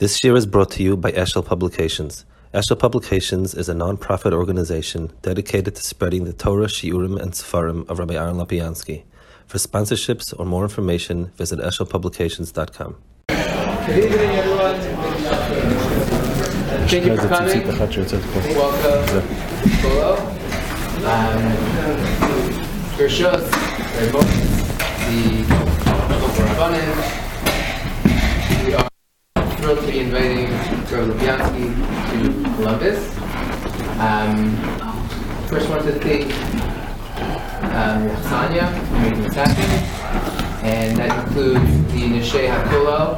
This shiur is brought to you by Eshel Publications. Eshel Publications is a non-profit organization dedicated to spreading the Torah, Shiurim, and Sefarim of Rabbi Aaron Lapiansky. For sponsorships or more information, visit eshelpublications.com. Good evening, everyone. Thank you for coming. Welcome. Hello. Um, the thrilled to be inviting Rabbi Lapiansky to Columbus. Um, first, want to thank um, Sanya for making this happen, and that includes the Nishei HaKolal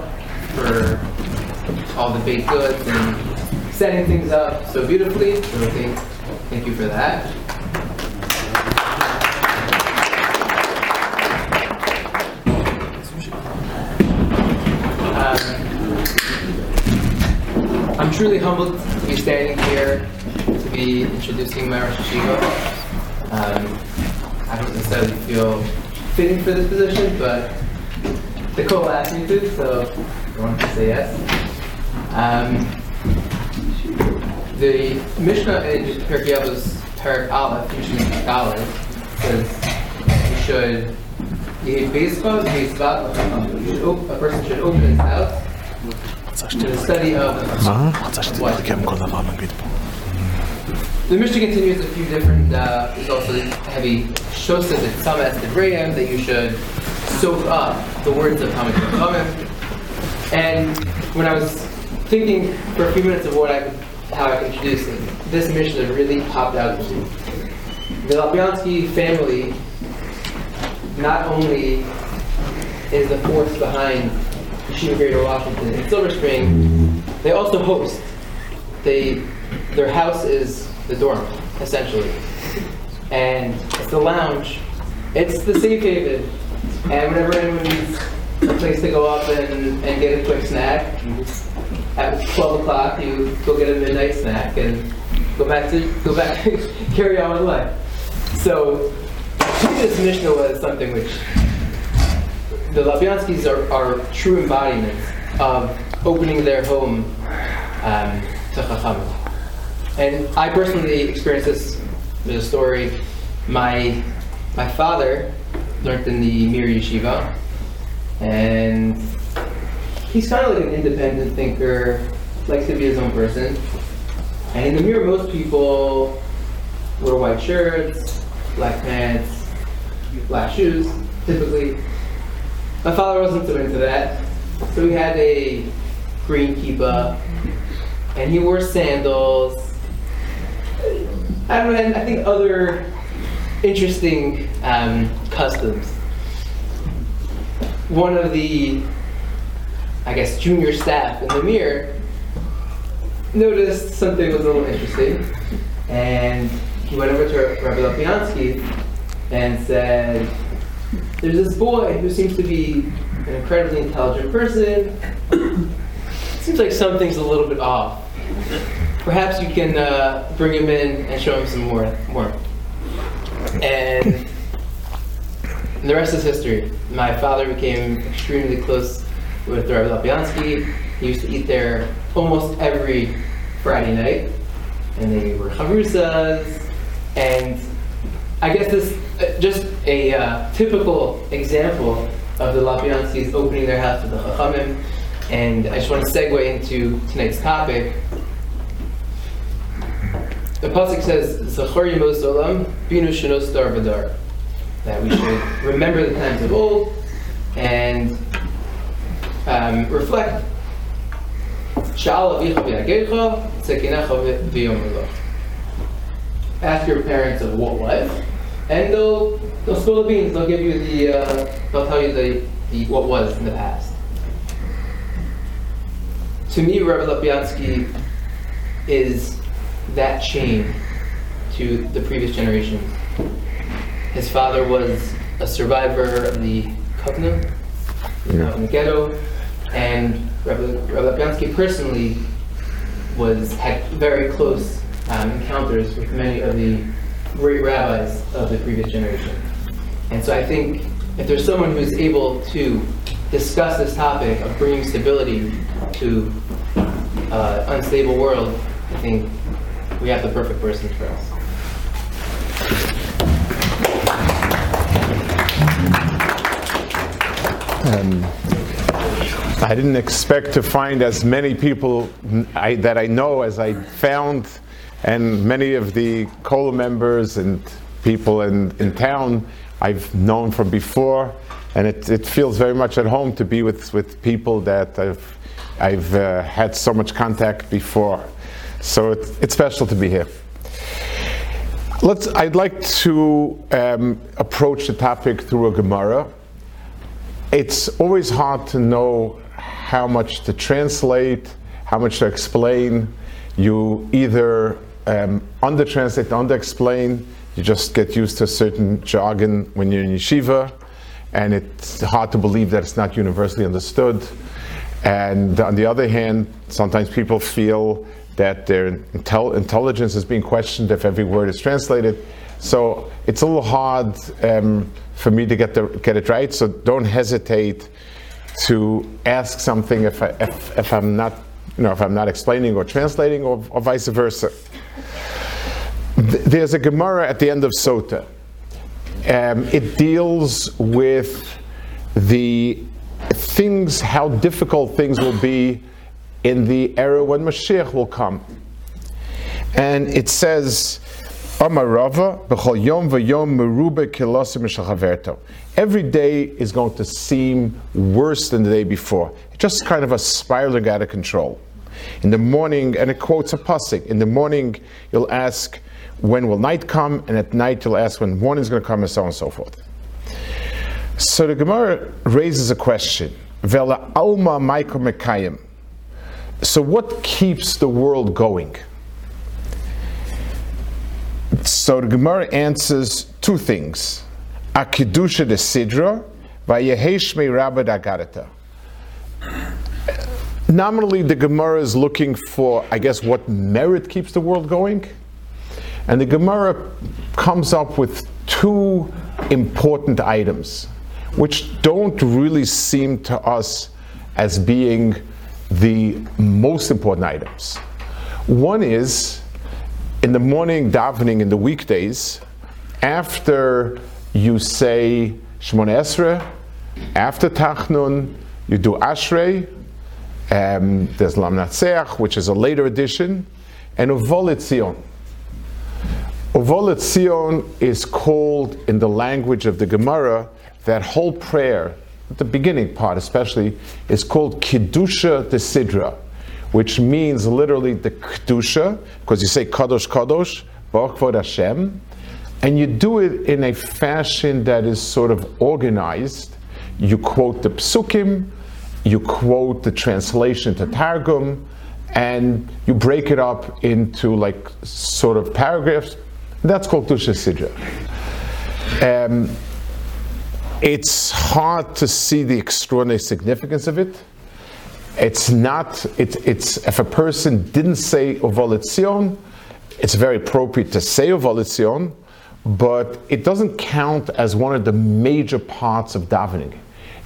for all the baked goods and setting things up so beautifully. So thank, thank you for that. I'm truly humbled to be standing here to be introducing my Rosh Yeshiva. Um, I don't necessarily feel fitting for this position, but Nicole asked me to, so I wanted to say yes. Um, the Mishnah in Pirkei Avos Perek Aleph, usually Aleph, says you should you should a person should open his house to the study of? The Mishnah continues a few different, uh, there's also heavy shosas and some as the Graham that you should soak up the words of Hamid Chachamim. And when I was thinking for a few minutes of what I could, how I could introduce it, this Mishnah really popped out to me. The Lapiansky family not only is the force behind Yeshiva Greater Washington in Silver Spring, they also host. They, their house is the dorm, essentially. And it's the lounge. It's the safe haven. And whenever anyone needs a place to go up and, and get a quick snack, at 12 o'clock you go get a midnight snack and go back to go back carry on with life. So this Mishnah was something which the Lapianskis are, are true embodiments of opening their home um, to Chachamim. And I personally experienced this. There's a story. My my father learned in the Mir Yeshiva, and he's kind of like an independent thinker, likes to be his own person. And in the Mir, most people wear white shirts, black pants, black shoes, typically. My father wasn't so into that, so he had a green kippah, and he wore sandals. I don't know, I think other interesting um, customs. One of the, I guess, junior staff in the Mir noticed something was a little interesting, and he went over to Rabbi Lapiansky and said, "There's this boy who seems to be an incredibly intelligent person. Seems like something's a little bit off." perhaps you can uh, bring him in and show him some more more. And the rest is history. My father became extremely close with Rabbi Lapiansky. He used to eat there almost every Friday night, and they were chavrusas. And I guess this uh, just a uh, typical example of the Lapianskis opening their house to the Chachamim. And I just want to segue into tonight's topic, the pasuk says, "Zachor yemos olam binu shenos dar v'dar," that we should remember the times of old and um, reflect. Ask your parents of what was, and they'll they'll spill the beans. They'll give you the uh, they'll tell you the, the what was in the past. To me, Rabbi Lapiansky is that chain to the previous generation. His father was a survivor of the Kovna Yeah. in the ghetto, and Rabbi, Rabbi Lapiansky personally was had very close um, encounters with many of the great rabbis of the previous generation. And so I think if there's someone who's able to discuss this topic of bringing stability to uh, unstable world, I think we have the perfect person for us. Um, I didn't expect to find as many people I, that I know as I found, and many of the Kollel members and people in, in town I've known from before, and it, it feels very much at home to be with, with people that I've, I've uh, had so much contact before. So it, it's special to be here. Let's, I'd like to um, approach the topic through a Gemara. It's always hard to know how much to translate, how much to explain. You either um, under translate, under explain, you just get used to a certain jargon when you're in yeshiva, and it's hard to believe that it's not universally understood. And on the other hand, sometimes people feel that their intel- intelligence is being questioned if every word is translated. So it's a little hard um, for me to get, the, get it right. So don't hesitate to ask something if, I, if, if I'm not, you know, if I'm not explaining or translating, or, or vice versa. There's a Gemara at the end of Sota. Um, it deals with the things, how difficult things will be in the era when Mashiach will come. And it says, Every day is going to seem worse than the day before. It's just kind of a spiraling out of control. In the morning, and it quotes a pasuk. In the morning, you'll ask, when will night come? And at night you'll ask when morning is going to come, and so on and so forth. So the Gemara raises a question. Vela alma mekayim. So what keeps the world going? So the Gemara answers two things. Akidusha de Sidra, Vayeheshme Rabad Agarata. Nominally, the Gemara is looking for, I guess, what merit keeps the world going. And the Gemara comes up with two important items, which don't really seem to us as being the most important items. One is in the morning davening in the weekdays, after you say Shemon Esrei, after Tachnun, you do Ashrei, um, there's Lamnatseach, which is a later edition, and Uvolet Zion. Uvolet Zion is called in the language of the Gemara, that whole prayer, the beginning part especially, is called Kiddusha de Sidra, which means literally the Kiddusha, because you say Kadosh Kadosh, Baruch Kvod Hashem, and you do it in a fashion that is sort of organized. You quote the psukim, you quote the translation to Targum, and you break it up into like sort of paragraphs, that's called Tusha Sidra. Um, it's hard to see the extraordinary significance of it. It's not, it, it's, if a person didn't say Ovolitzion, it's very appropriate to say Ovolitzion, but it doesn't count as one of the major parts of davening.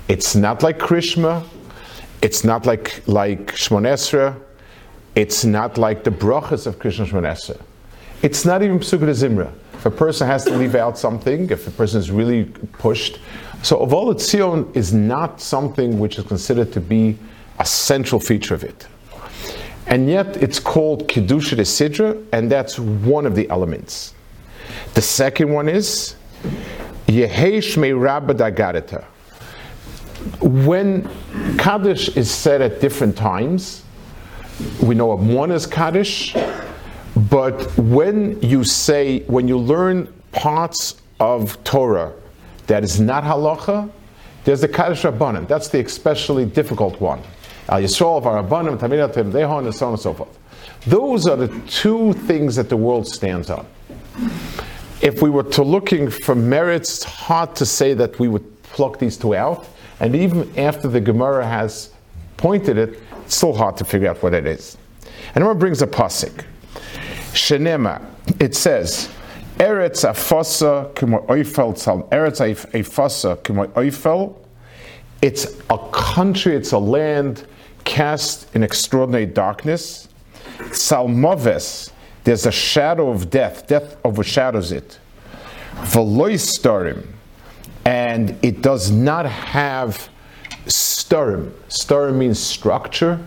It's not like Krishma, it's not like, like Shmon Esrei, it's not like the brachas of Krishma Shmon Esrei. It's not even Psukkah Zimra. If a person has to leave out something, if a person is really pushed. So Avolat Tzion is not something which is considered to be a central feature of it. And yet it's called Kedusha de Sidra, and that's one of the elements. The second one is Yehesh Me Rabba When Kaddish is said at different times, we know one is Kaddish, but when you say, when you learn parts of Torah that is not halacha, there's the Kaddish Rabbanim. That's the especially difficult one. Al Yisrael, Varabanim, Tamidat, Dehon, and so on and so forth. Those are the two things that the world stands on. If we were to looking for merits, it's hard to say that we would pluck these two out. And even after the Gemara has pointed it, it's still hard to figure out what it is. And it brings a pasuk. Shenema, it says, Eretz afasa k'mo oifel tzal. Eretz afasa k'mo oifel. It's a country, it's a land, cast in extraordinary darkness. Salmoves, there's a shadow of death, death overshadows it. Veloistarim, and it does not have sturm. Sturm means structure.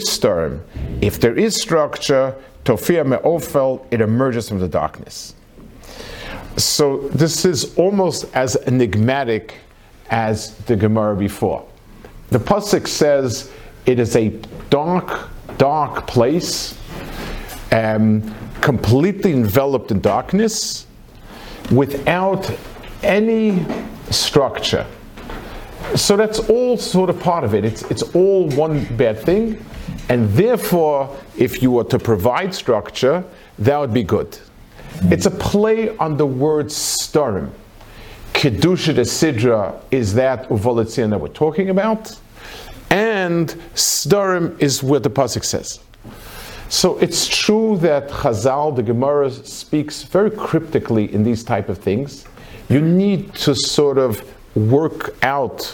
Sturm. if there is structure, Tofia me'ofel, it emerges from the darkness. So this is almost as enigmatic as the Gemara before. The pasuk says it is a dark, dark place, um, completely enveloped in darkness, without any structure. So that's all sort of part of it. It's, it's all one bad thing. And therefore, if you were to provide structure, that would be good. It's a play on the word starim. Kedusha de Sidra is that Uvolitzin that we're talking about, and Starim is what the Pasuk says. So it's true that Chazal, the Gemara, speaks very cryptically in these type of things. You need to sort of work out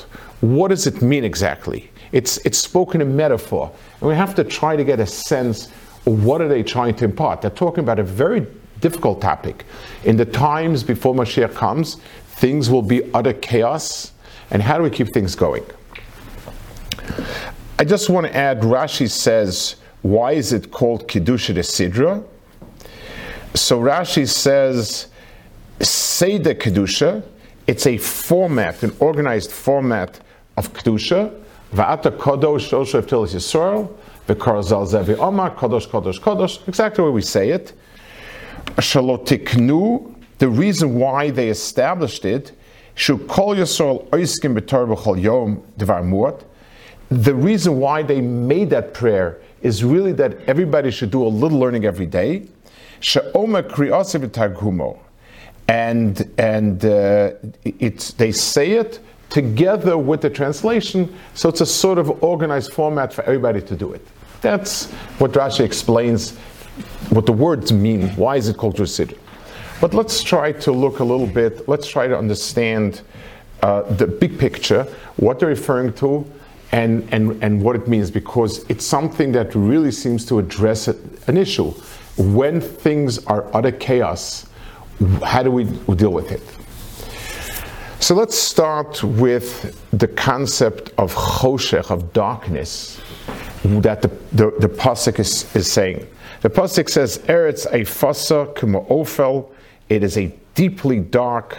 what does it mean exactly. It's, it's spoken in metaphor, and we have to try to get a sense of what are they trying to impart. They're talking about a very difficult topic. In the times before Mashiach comes, things will be utter chaos, and how do we keep things going? I just want to add, Rashi says, why is it called Kiddusha Sidra? So Rashi says, Seder Kedusha, it's a format, an organized format of Kedusha. Va'ata Kodosh Oshev Tilis Yisrael, V'kar Zal Zevi Omar, Kodosh, Kodosh, Kodosh, exactly where we say it. Shalotiknu, the reason why they established it, should call Yisrael Oiskim B'tar B'chol Yom Devar Muat. The reason why they made that prayer is really that everybody should do a little learning every day. And, and uh, it's, they say it together with the translation, so it's a sort of organized format for everybody to do it. That's what Rashi explains what the words mean. Why is it called Jusid? But let's try to look a little bit, let's try to understand uh, the big picture, what they're referring to, and, and, and what it means, because it's something that really seems to address an issue. When things are utter chaos, how do we deal with it? So let's start with the concept of choshech, of darkness, that the, the, the Pasuk is, is saying. The pasuk says, "Eretz eifasa k'mo ofel." It is a deeply dark.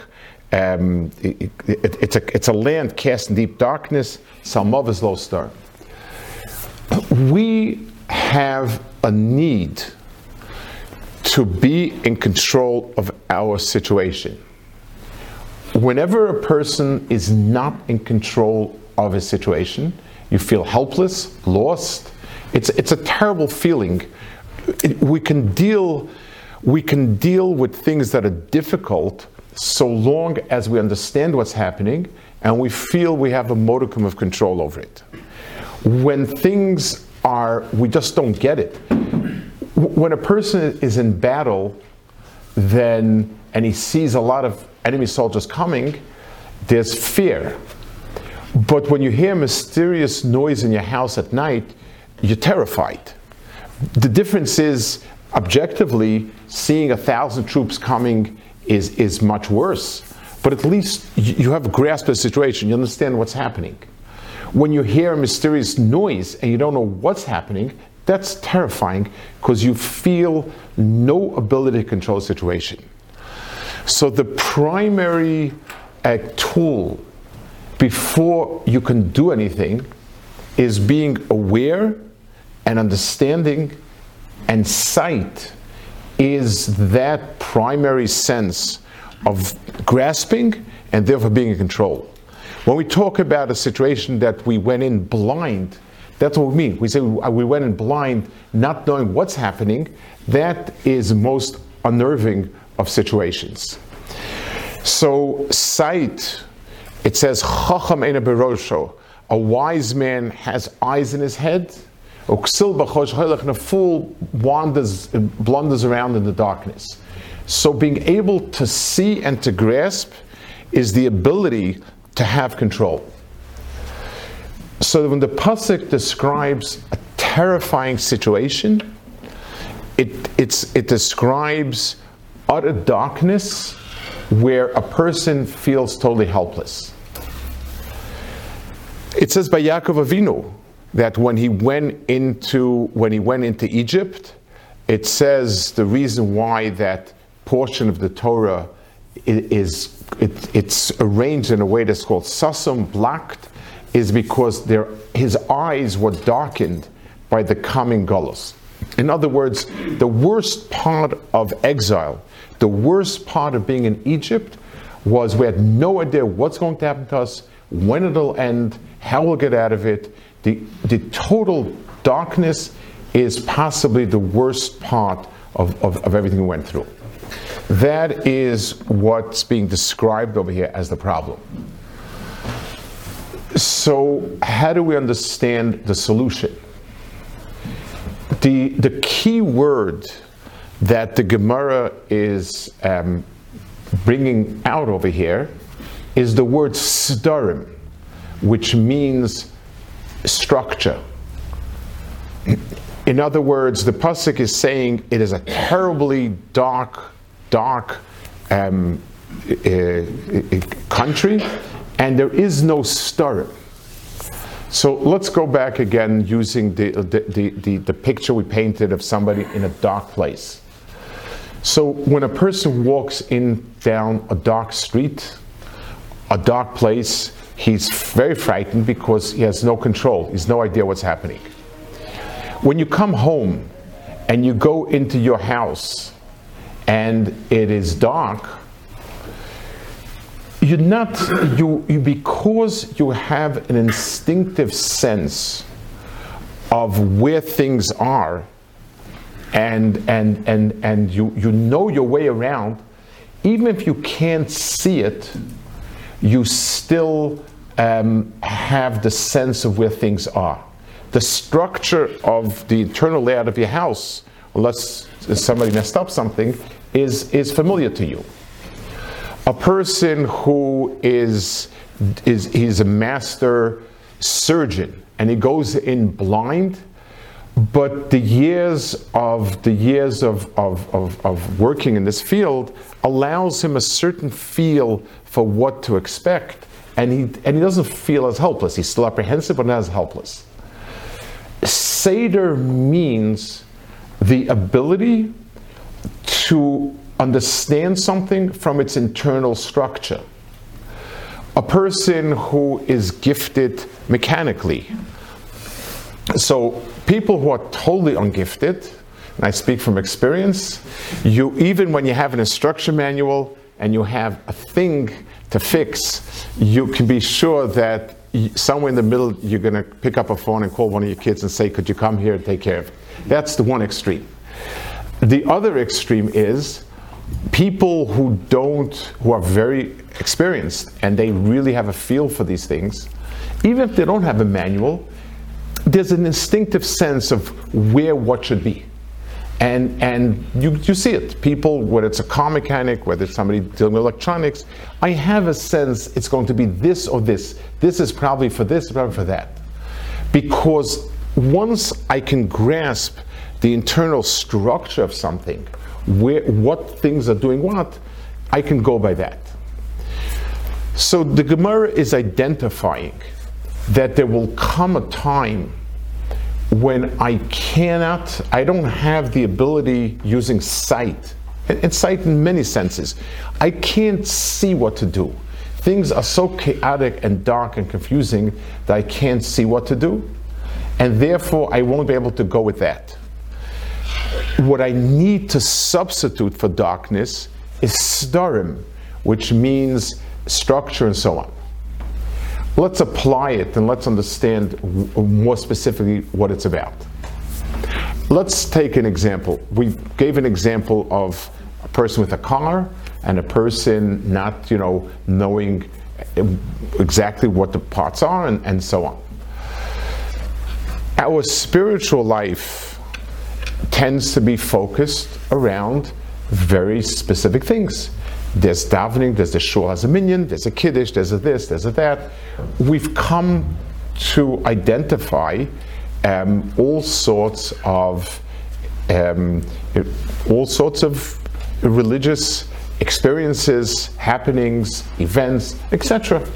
Um, it, it, it's a it's a land cast in deep darkness. Salmav is low star. We have a need to be in control of our situation. Whenever a person is not in control of a situation, you feel helpless, lost. It's, it's a terrible feeling we can deal we can deal with things that are difficult so long as we understand what's happening and we feel we have a modicum of control over it. When things are, we just don't get it. When a person is in battle, then, and he sees a lot of enemy soldiers coming, there's fear. But when you hear mysterious noise in your house at night, you're terrified the difference is, objectively, seeing a thousand troops coming is, is much worse. But at least you have a grasp of the situation, you understand what's happening. When you hear a mysterious noise and you don't know what's happening, that's terrifying because you feel no ability to control the situation. So the primary uh, tool before you can do anything is being aware and understanding and sight is that primary sense of grasping and therefore being in control. When we talk about a situation that we went in blind, that's what we mean. We say uh, we went in blind, not knowing what's happening. That is most unnerving of situations. So, sight, it says, Chacham a wise man has eyes in his head a fool wanders, blunders around in the darkness. So being able to see and to grasp is the ability to have control. So when the pasuk describes a terrifying situation, it, it describes utter darkness where a person feels totally helpless. It says by Yaakov Avinu that when he went into when he went into Egypt, it says the reason why that portion of the Torah is it, it's arranged in a way that's called sasum blocked is because there, his eyes were darkened by the coming gullus. In other words, the worst part of exile, the worst part of being in Egypt, was we had no idea what's going to happen to us, when it'll end, how we'll get out of it. The, the total darkness is possibly the worst part of, of, of everything we went through. That is what's being described over here as the problem. So, how do we understand the solution? The, the key word that the Gemara is um, bringing out over here is the word starim, which means structure. In other words, the pasuk is saying it is a terribly dark, dark um, uh, country, and there is no starim. So let's go back again using the, the, the, the, picture we painted of somebody in a dark place. So when a person walks in down a dark street, a dark place, he's very frightened because he has no control. he's no idea what's happening. When you come home and you go into your house and it is dark, you're not you, you because you have an instinctive sense of where things are and and and and you you know your way around even if you can't see it you still um, have the sense of where things are. The structure of the internal layout of your house unless somebody messed up something is is familiar to you. A person who is, is he's a master surgeon and he goes in blind, but the years of the years of, of, of, of working in this field allows him a certain feel for what to expect, and he and he doesn't feel as helpless. He's still apprehensive, but not as helpless. Seder means the ability to understand something from its internal structure. A person who is gifted mechanically. So, people who are totally ungifted, and I speak from experience, you even when you have an instruction manual and you have a thing to fix, you can be sure that somewhere in the middle you're going to pick up a phone and call one of your kids and say, Could you come here and take care of it? That's the one extreme. The other extreme is people who don't, who are very experienced and they really have a feel for these things, even if they don't have a manual, there's an instinctive sense of where what should be. And, and you, you see it. People, whether it's a car mechanic, whether it's somebody dealing with electronics, I have a sense it's going to be this or this. This is probably for this, probably for that. Because once I can grasp the internal structure of something, where, what things are doing what, I can go by that. So the Gemara is identifying that there will come a time when I cannot, I don't have the ability using sight, and sight in many senses. I can't see what to do. Things are so chaotic and dark and confusing that I can't see what to do, and therefore I won't be able to go with that what I need to substitute for darkness is starim, which means structure and so on. Let's apply it and let's understand more specifically what it's about. Let's take an example. We gave an example of a person with a car and a person not, you know, knowing exactly what the parts are and, and so on. Our spiritual life tends to be focused around very specific things. There's davening, there's the shul has a minyan, there's a kiddush, there's a this, there's a that. We've come to identify um, all sorts of um, all sorts of religious experiences, happenings, events, etc.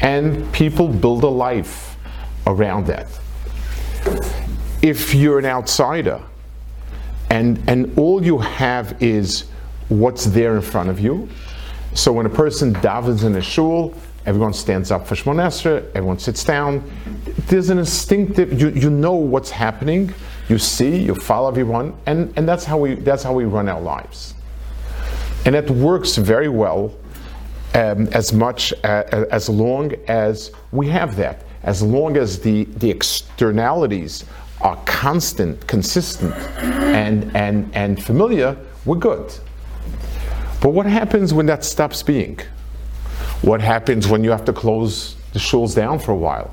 And people build a life around that. If you're an outsider and, and all you have is what's there in front of you, so when a person davens in a shul, everyone stands up for Shemon Esrei, everyone sits down. There's an instinctive, you, you know what's happening, you see, you follow everyone, and, and that's, how we, that's how we run our lives. And it works very well um, as much uh, as long as we have that, as long as the, the externalities are constant, consistent, and, and, and familiar, we're good. But what happens when that stops being? What happens when you have to close the shuls down for a while?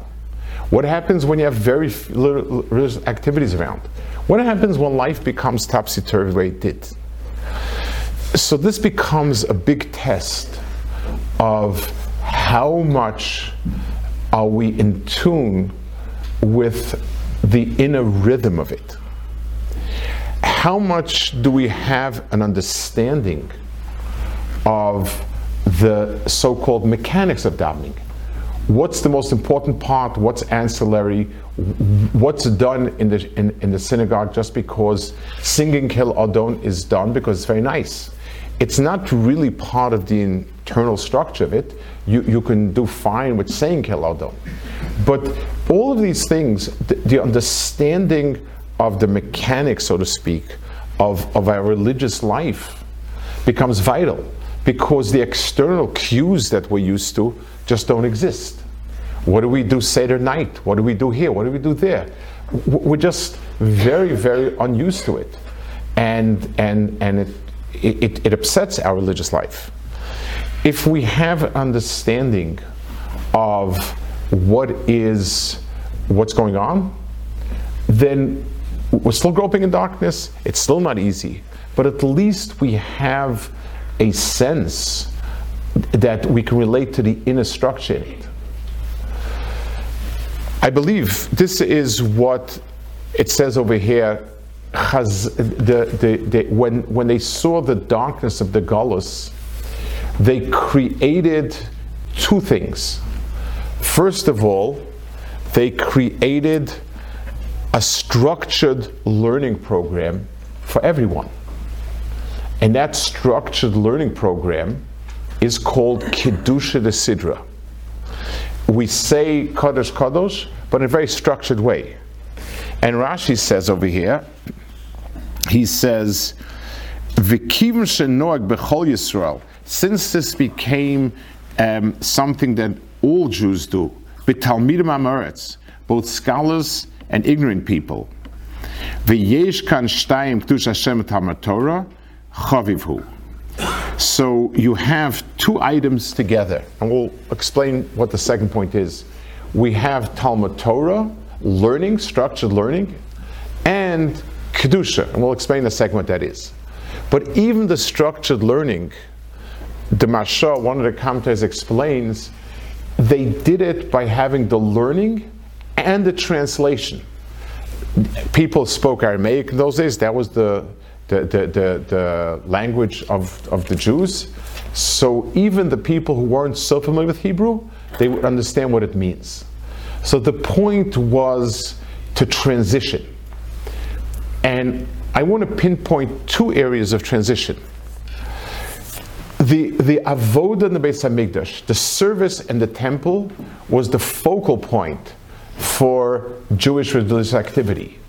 What happens when you have very little activities around? What happens when life becomes topsy-turvy the way it did? So this becomes a big test of how much are we in tune with the inner rhythm of it. How much do we have an understanding of the so-called mechanics of davening? What's the most important part? What's ancillary? What's done in the in, in the synagogue just because singing Hillel Adon is done because it's very nice? it's not really part of the internal structure of it. You, you can do fine with saying Hillel Adon. But all of these things, the, the, understanding of the mechanics, so to speak, of, of our religious life becomes vital because the external cues that we're used to just don't exist. What do we do Seder night? What do we do here? What do we do there? We're just very, very unused to it. And, and, and it it, it, upsets our religious life. If we have an understanding of what is what's going on, then we're still groping in darkness. It's still not easy, but at least we have a sense that we can relate to the inner structure in it. I believe this is what it says over here has the, the, the, when, when they saw the darkness of the Gullus, they created two things. First of all, they created a structured learning program for everyone. And that structured learning program is called Kiddusha de Sidra. We say Kadosh Kadosh, but in a very structured way. And Rashi says over here, he says, Yisrael, since this became um, something that all Jews do, b'talmidim amoretz, both scholars and ignorant people, v'yesh kan shtayim k'tush Hashem Torah, chavivhu. So you have two items together, and we'll explain what the second point is. We have Talmud Torah, learning, structured learning, and Kedusha, and we'll explain the second what that is. But even the structured learning, the Maharsha, one of the commentators explains, they did it by having the learning and the translation. People spoke Aramaic in those days, that was the, the, the, the, the language of, of the Jews. So even the people who weren't so familiar with Hebrew, they would understand what it means. So the point was to transition. And I want to pinpoint two areas of transition. The, the avodah in the Beis Hamikdash, the service in the temple, was the focal point for Jewish religious activity.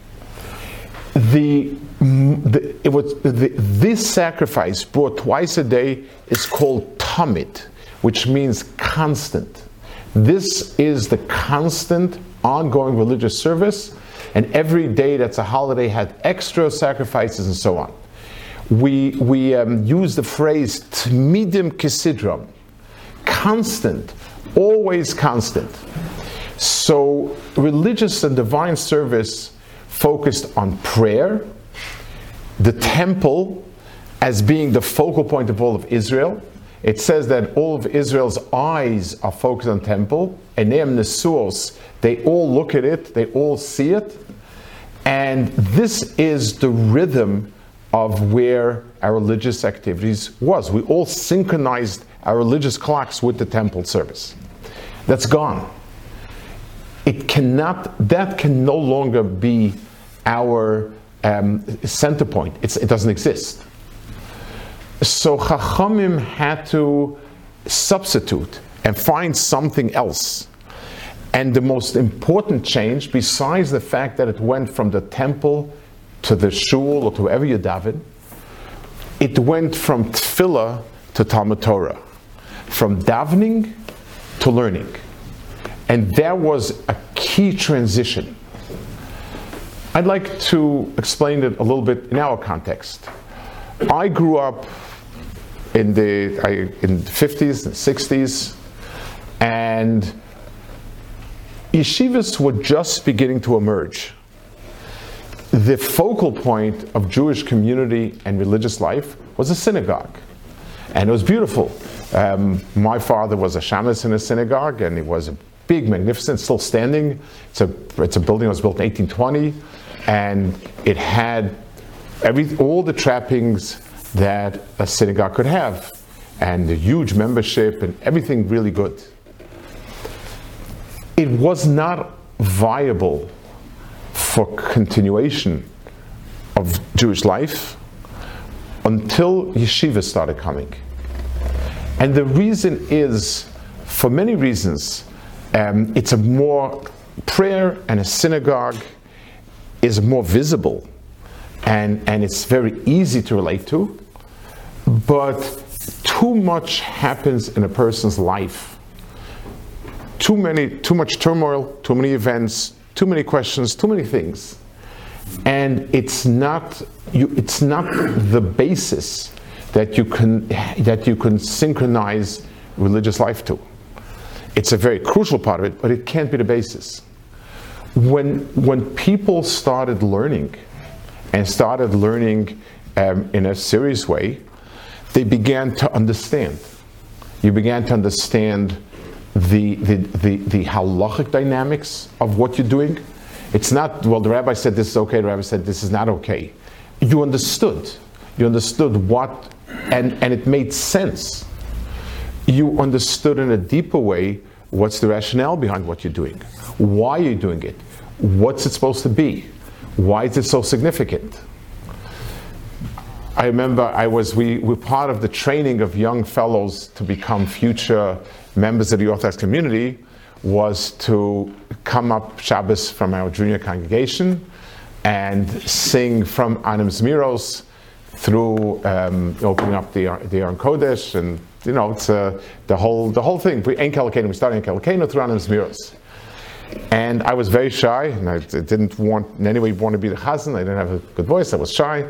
The, it was, the, this sacrifice brought twice a day is called tamid, which means constant. This is the constant, ongoing religious service and every day that's a holiday had extra sacrifices and so on. We, we um, use the phrase tmidim kisidram, constant, always constant. So religious and divine service focused on prayer, the temple as being the focal point of all of Israel, it says that all of Israel's eyes are focused on temple, and them nesuos, they all look at it, they all see it, and this is the rhythm of where our religious activities was. We all synchronized our religious clocks with the temple service. That's gone. It cannot, that can no longer be our um, center point. It's, it doesn't exist. So Chachamim had to substitute and find something else. And the most important change, besides the fact that it went from the temple to the shul or to wherever you daven, it went from tefillah to Talmud Torah, from davening to learning. And that was a key transition. I'd like to explain it a little bit in our context. I grew up in the, I, in the 50s and 60s, and yeshivas were just beginning to emerge. The focal point of Jewish community and religious life was a synagogue, and it was beautiful. Um, my father was a shamus in a synagogue, and it was a big, magnificent, still standing. It's a, it's a building that was built in 1820, and it had every, all the trappings that a synagogue could have, and a huge membership, and everything really good. It was not viable for continuation of Jewish life until yeshivas started coming. And the reason is, for many reasons, um, it's a more prayer and a synagogue is more visible and, and it's very easy to relate to, but too much happens in a person's life. Too many, too much turmoil, too many events, too many questions, too many things. And it's not, you, it's not the basis that you can, that you can synchronize religious life to. It's a very crucial part of it, but it can't be the basis. When, when people started learning, and started learning um, in a serious way, they began to understand. You began to understand the, the, the, the halachic dynamics of what you're doing. It's not, well, the rabbi said this is okay, the rabbi said this is not okay. You understood. You understood what, and, and it made sense. You understood in a deeper way what's the rationale behind what you're doing, why are you're doing it, what's it supposed to be, why is it so significant. I remember I was, we were part of the training of young fellows to become future members of the Orthodox community was to come up Shabbos from our junior congregation and sing from Anim Zmiros through um, opening up the, the Aron Kodesh and you know it's uh, the whole the whole thing. We Ein we started Kalakenu through Anim Zmiros. And I was very shy, and I didn't want in any way want to be the chazan. I didn't have a good voice. I was shy.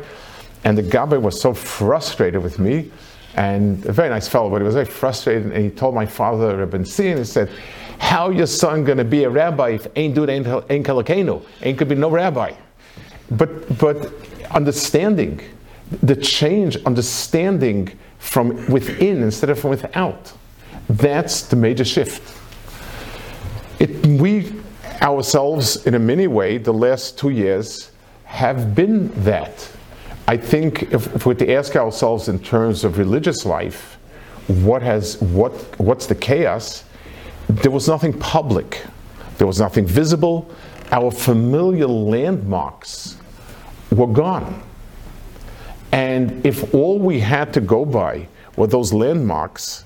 And the Gabbai was so frustrated with me, and a very nice fellow, but he was very frustrated. And he told my father, Rabbi Sin, he said, How your son going to be a rabbi if ain't do ain't kalakeno? Ain't could be no rabbi. But, but understanding, the change, understanding from within instead of from without, that's the major shift. It, we ourselves, in a mini way, the last two years, have been that I think if, if we're to ask ourselves in terms of religious life, what has what what's the chaos? There was nothing public. There was nothing visible. Our familiar landmarks were gone. And if all we had to go by were those landmarks,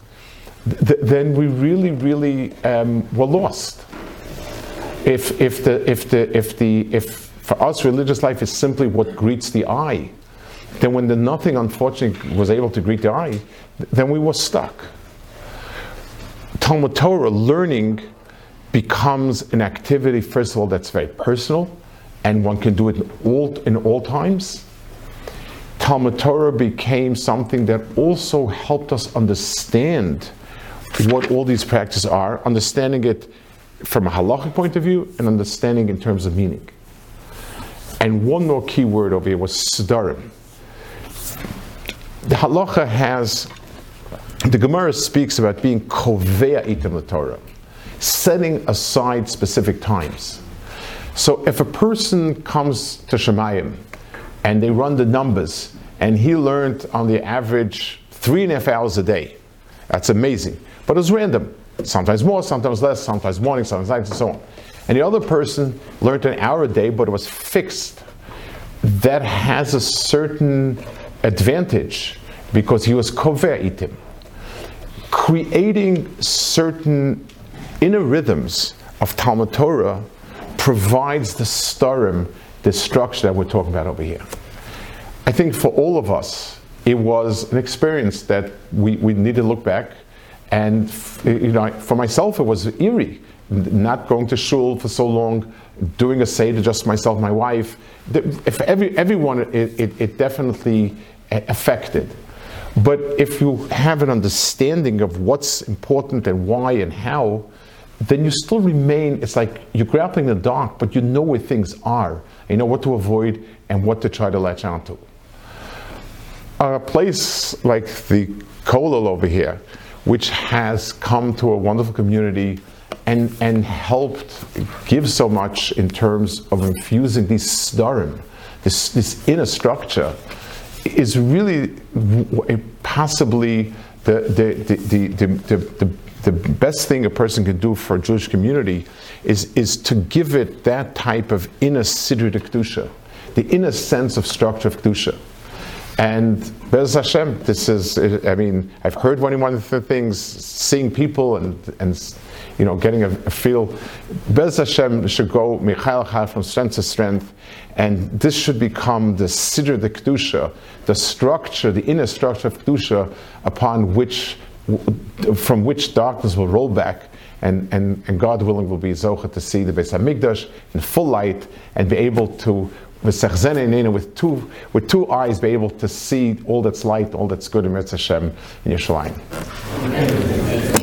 th- then we really, really um, were lost. If, if, the, if, the, if, the, if for us religious life is simply what greets the eye, then when the nothing unfortunately was able to greet the eye, then we were stuck. Talmud Torah learning becomes an activity, first of all, that's very personal, and one can do it in all, in all times. Talmud Torah became something that also helped us understand what all these practices are, understanding it from a halachic point of view and understanding in terms of meaning. And one more key word over here was sdarim the halacha has the Gemara speaks about being kovea itim Torah, setting aside specific times. So if a person comes to Shemayim and they run the numbers, and he learned on the average three and a half hours a day, that's amazing. But it was random. Sometimes more, sometimes less, sometimes morning, sometimes night, and so on. And the other person learned an hour a day, but it was fixed. That has a certain advantage because he was kovea. Creating certain inner rhythms of Talmud Torah provides the starim, the structure that we're talking about over here. I think for all of us, it was an experience that we, we need to look back. And you know, for myself, it was eerie, not going to shul for so long, doing a seder just myself, my wife. If every, everyone, it, it, it definitely affected. But if you have an understanding of what's important and why and how, then you still remain, it's like you're grappling in the dark, but you know where things are. You know what to avoid and what to try to latch onto. A place like the Kollel over here, which has come to a wonderful community and, and helped give so much in terms of infusing these starim, this, this inner structure, is really possibly the, the, the, the, the, the the best thing a person can do for a Jewish community is, is to give it that type of inner siddur kedusha, the inner sense of structure of kedusha. And Bez Hashem, this is, I mean, I've heard one of the things, seeing people and, and you know, getting a, feel. Bez Hashem should go mechayil from strength to strength, and this should become the siddur, the kedusha, the structure, the inner structure of kedusha, upon which from which darkness will roll back, and, and, and God willing will be Zocha to see the Beis Hamikdash in full light and be able to with two with two eyes be able to see all that's light, all that's good in Mitzvah Hashem in Yerushalayim.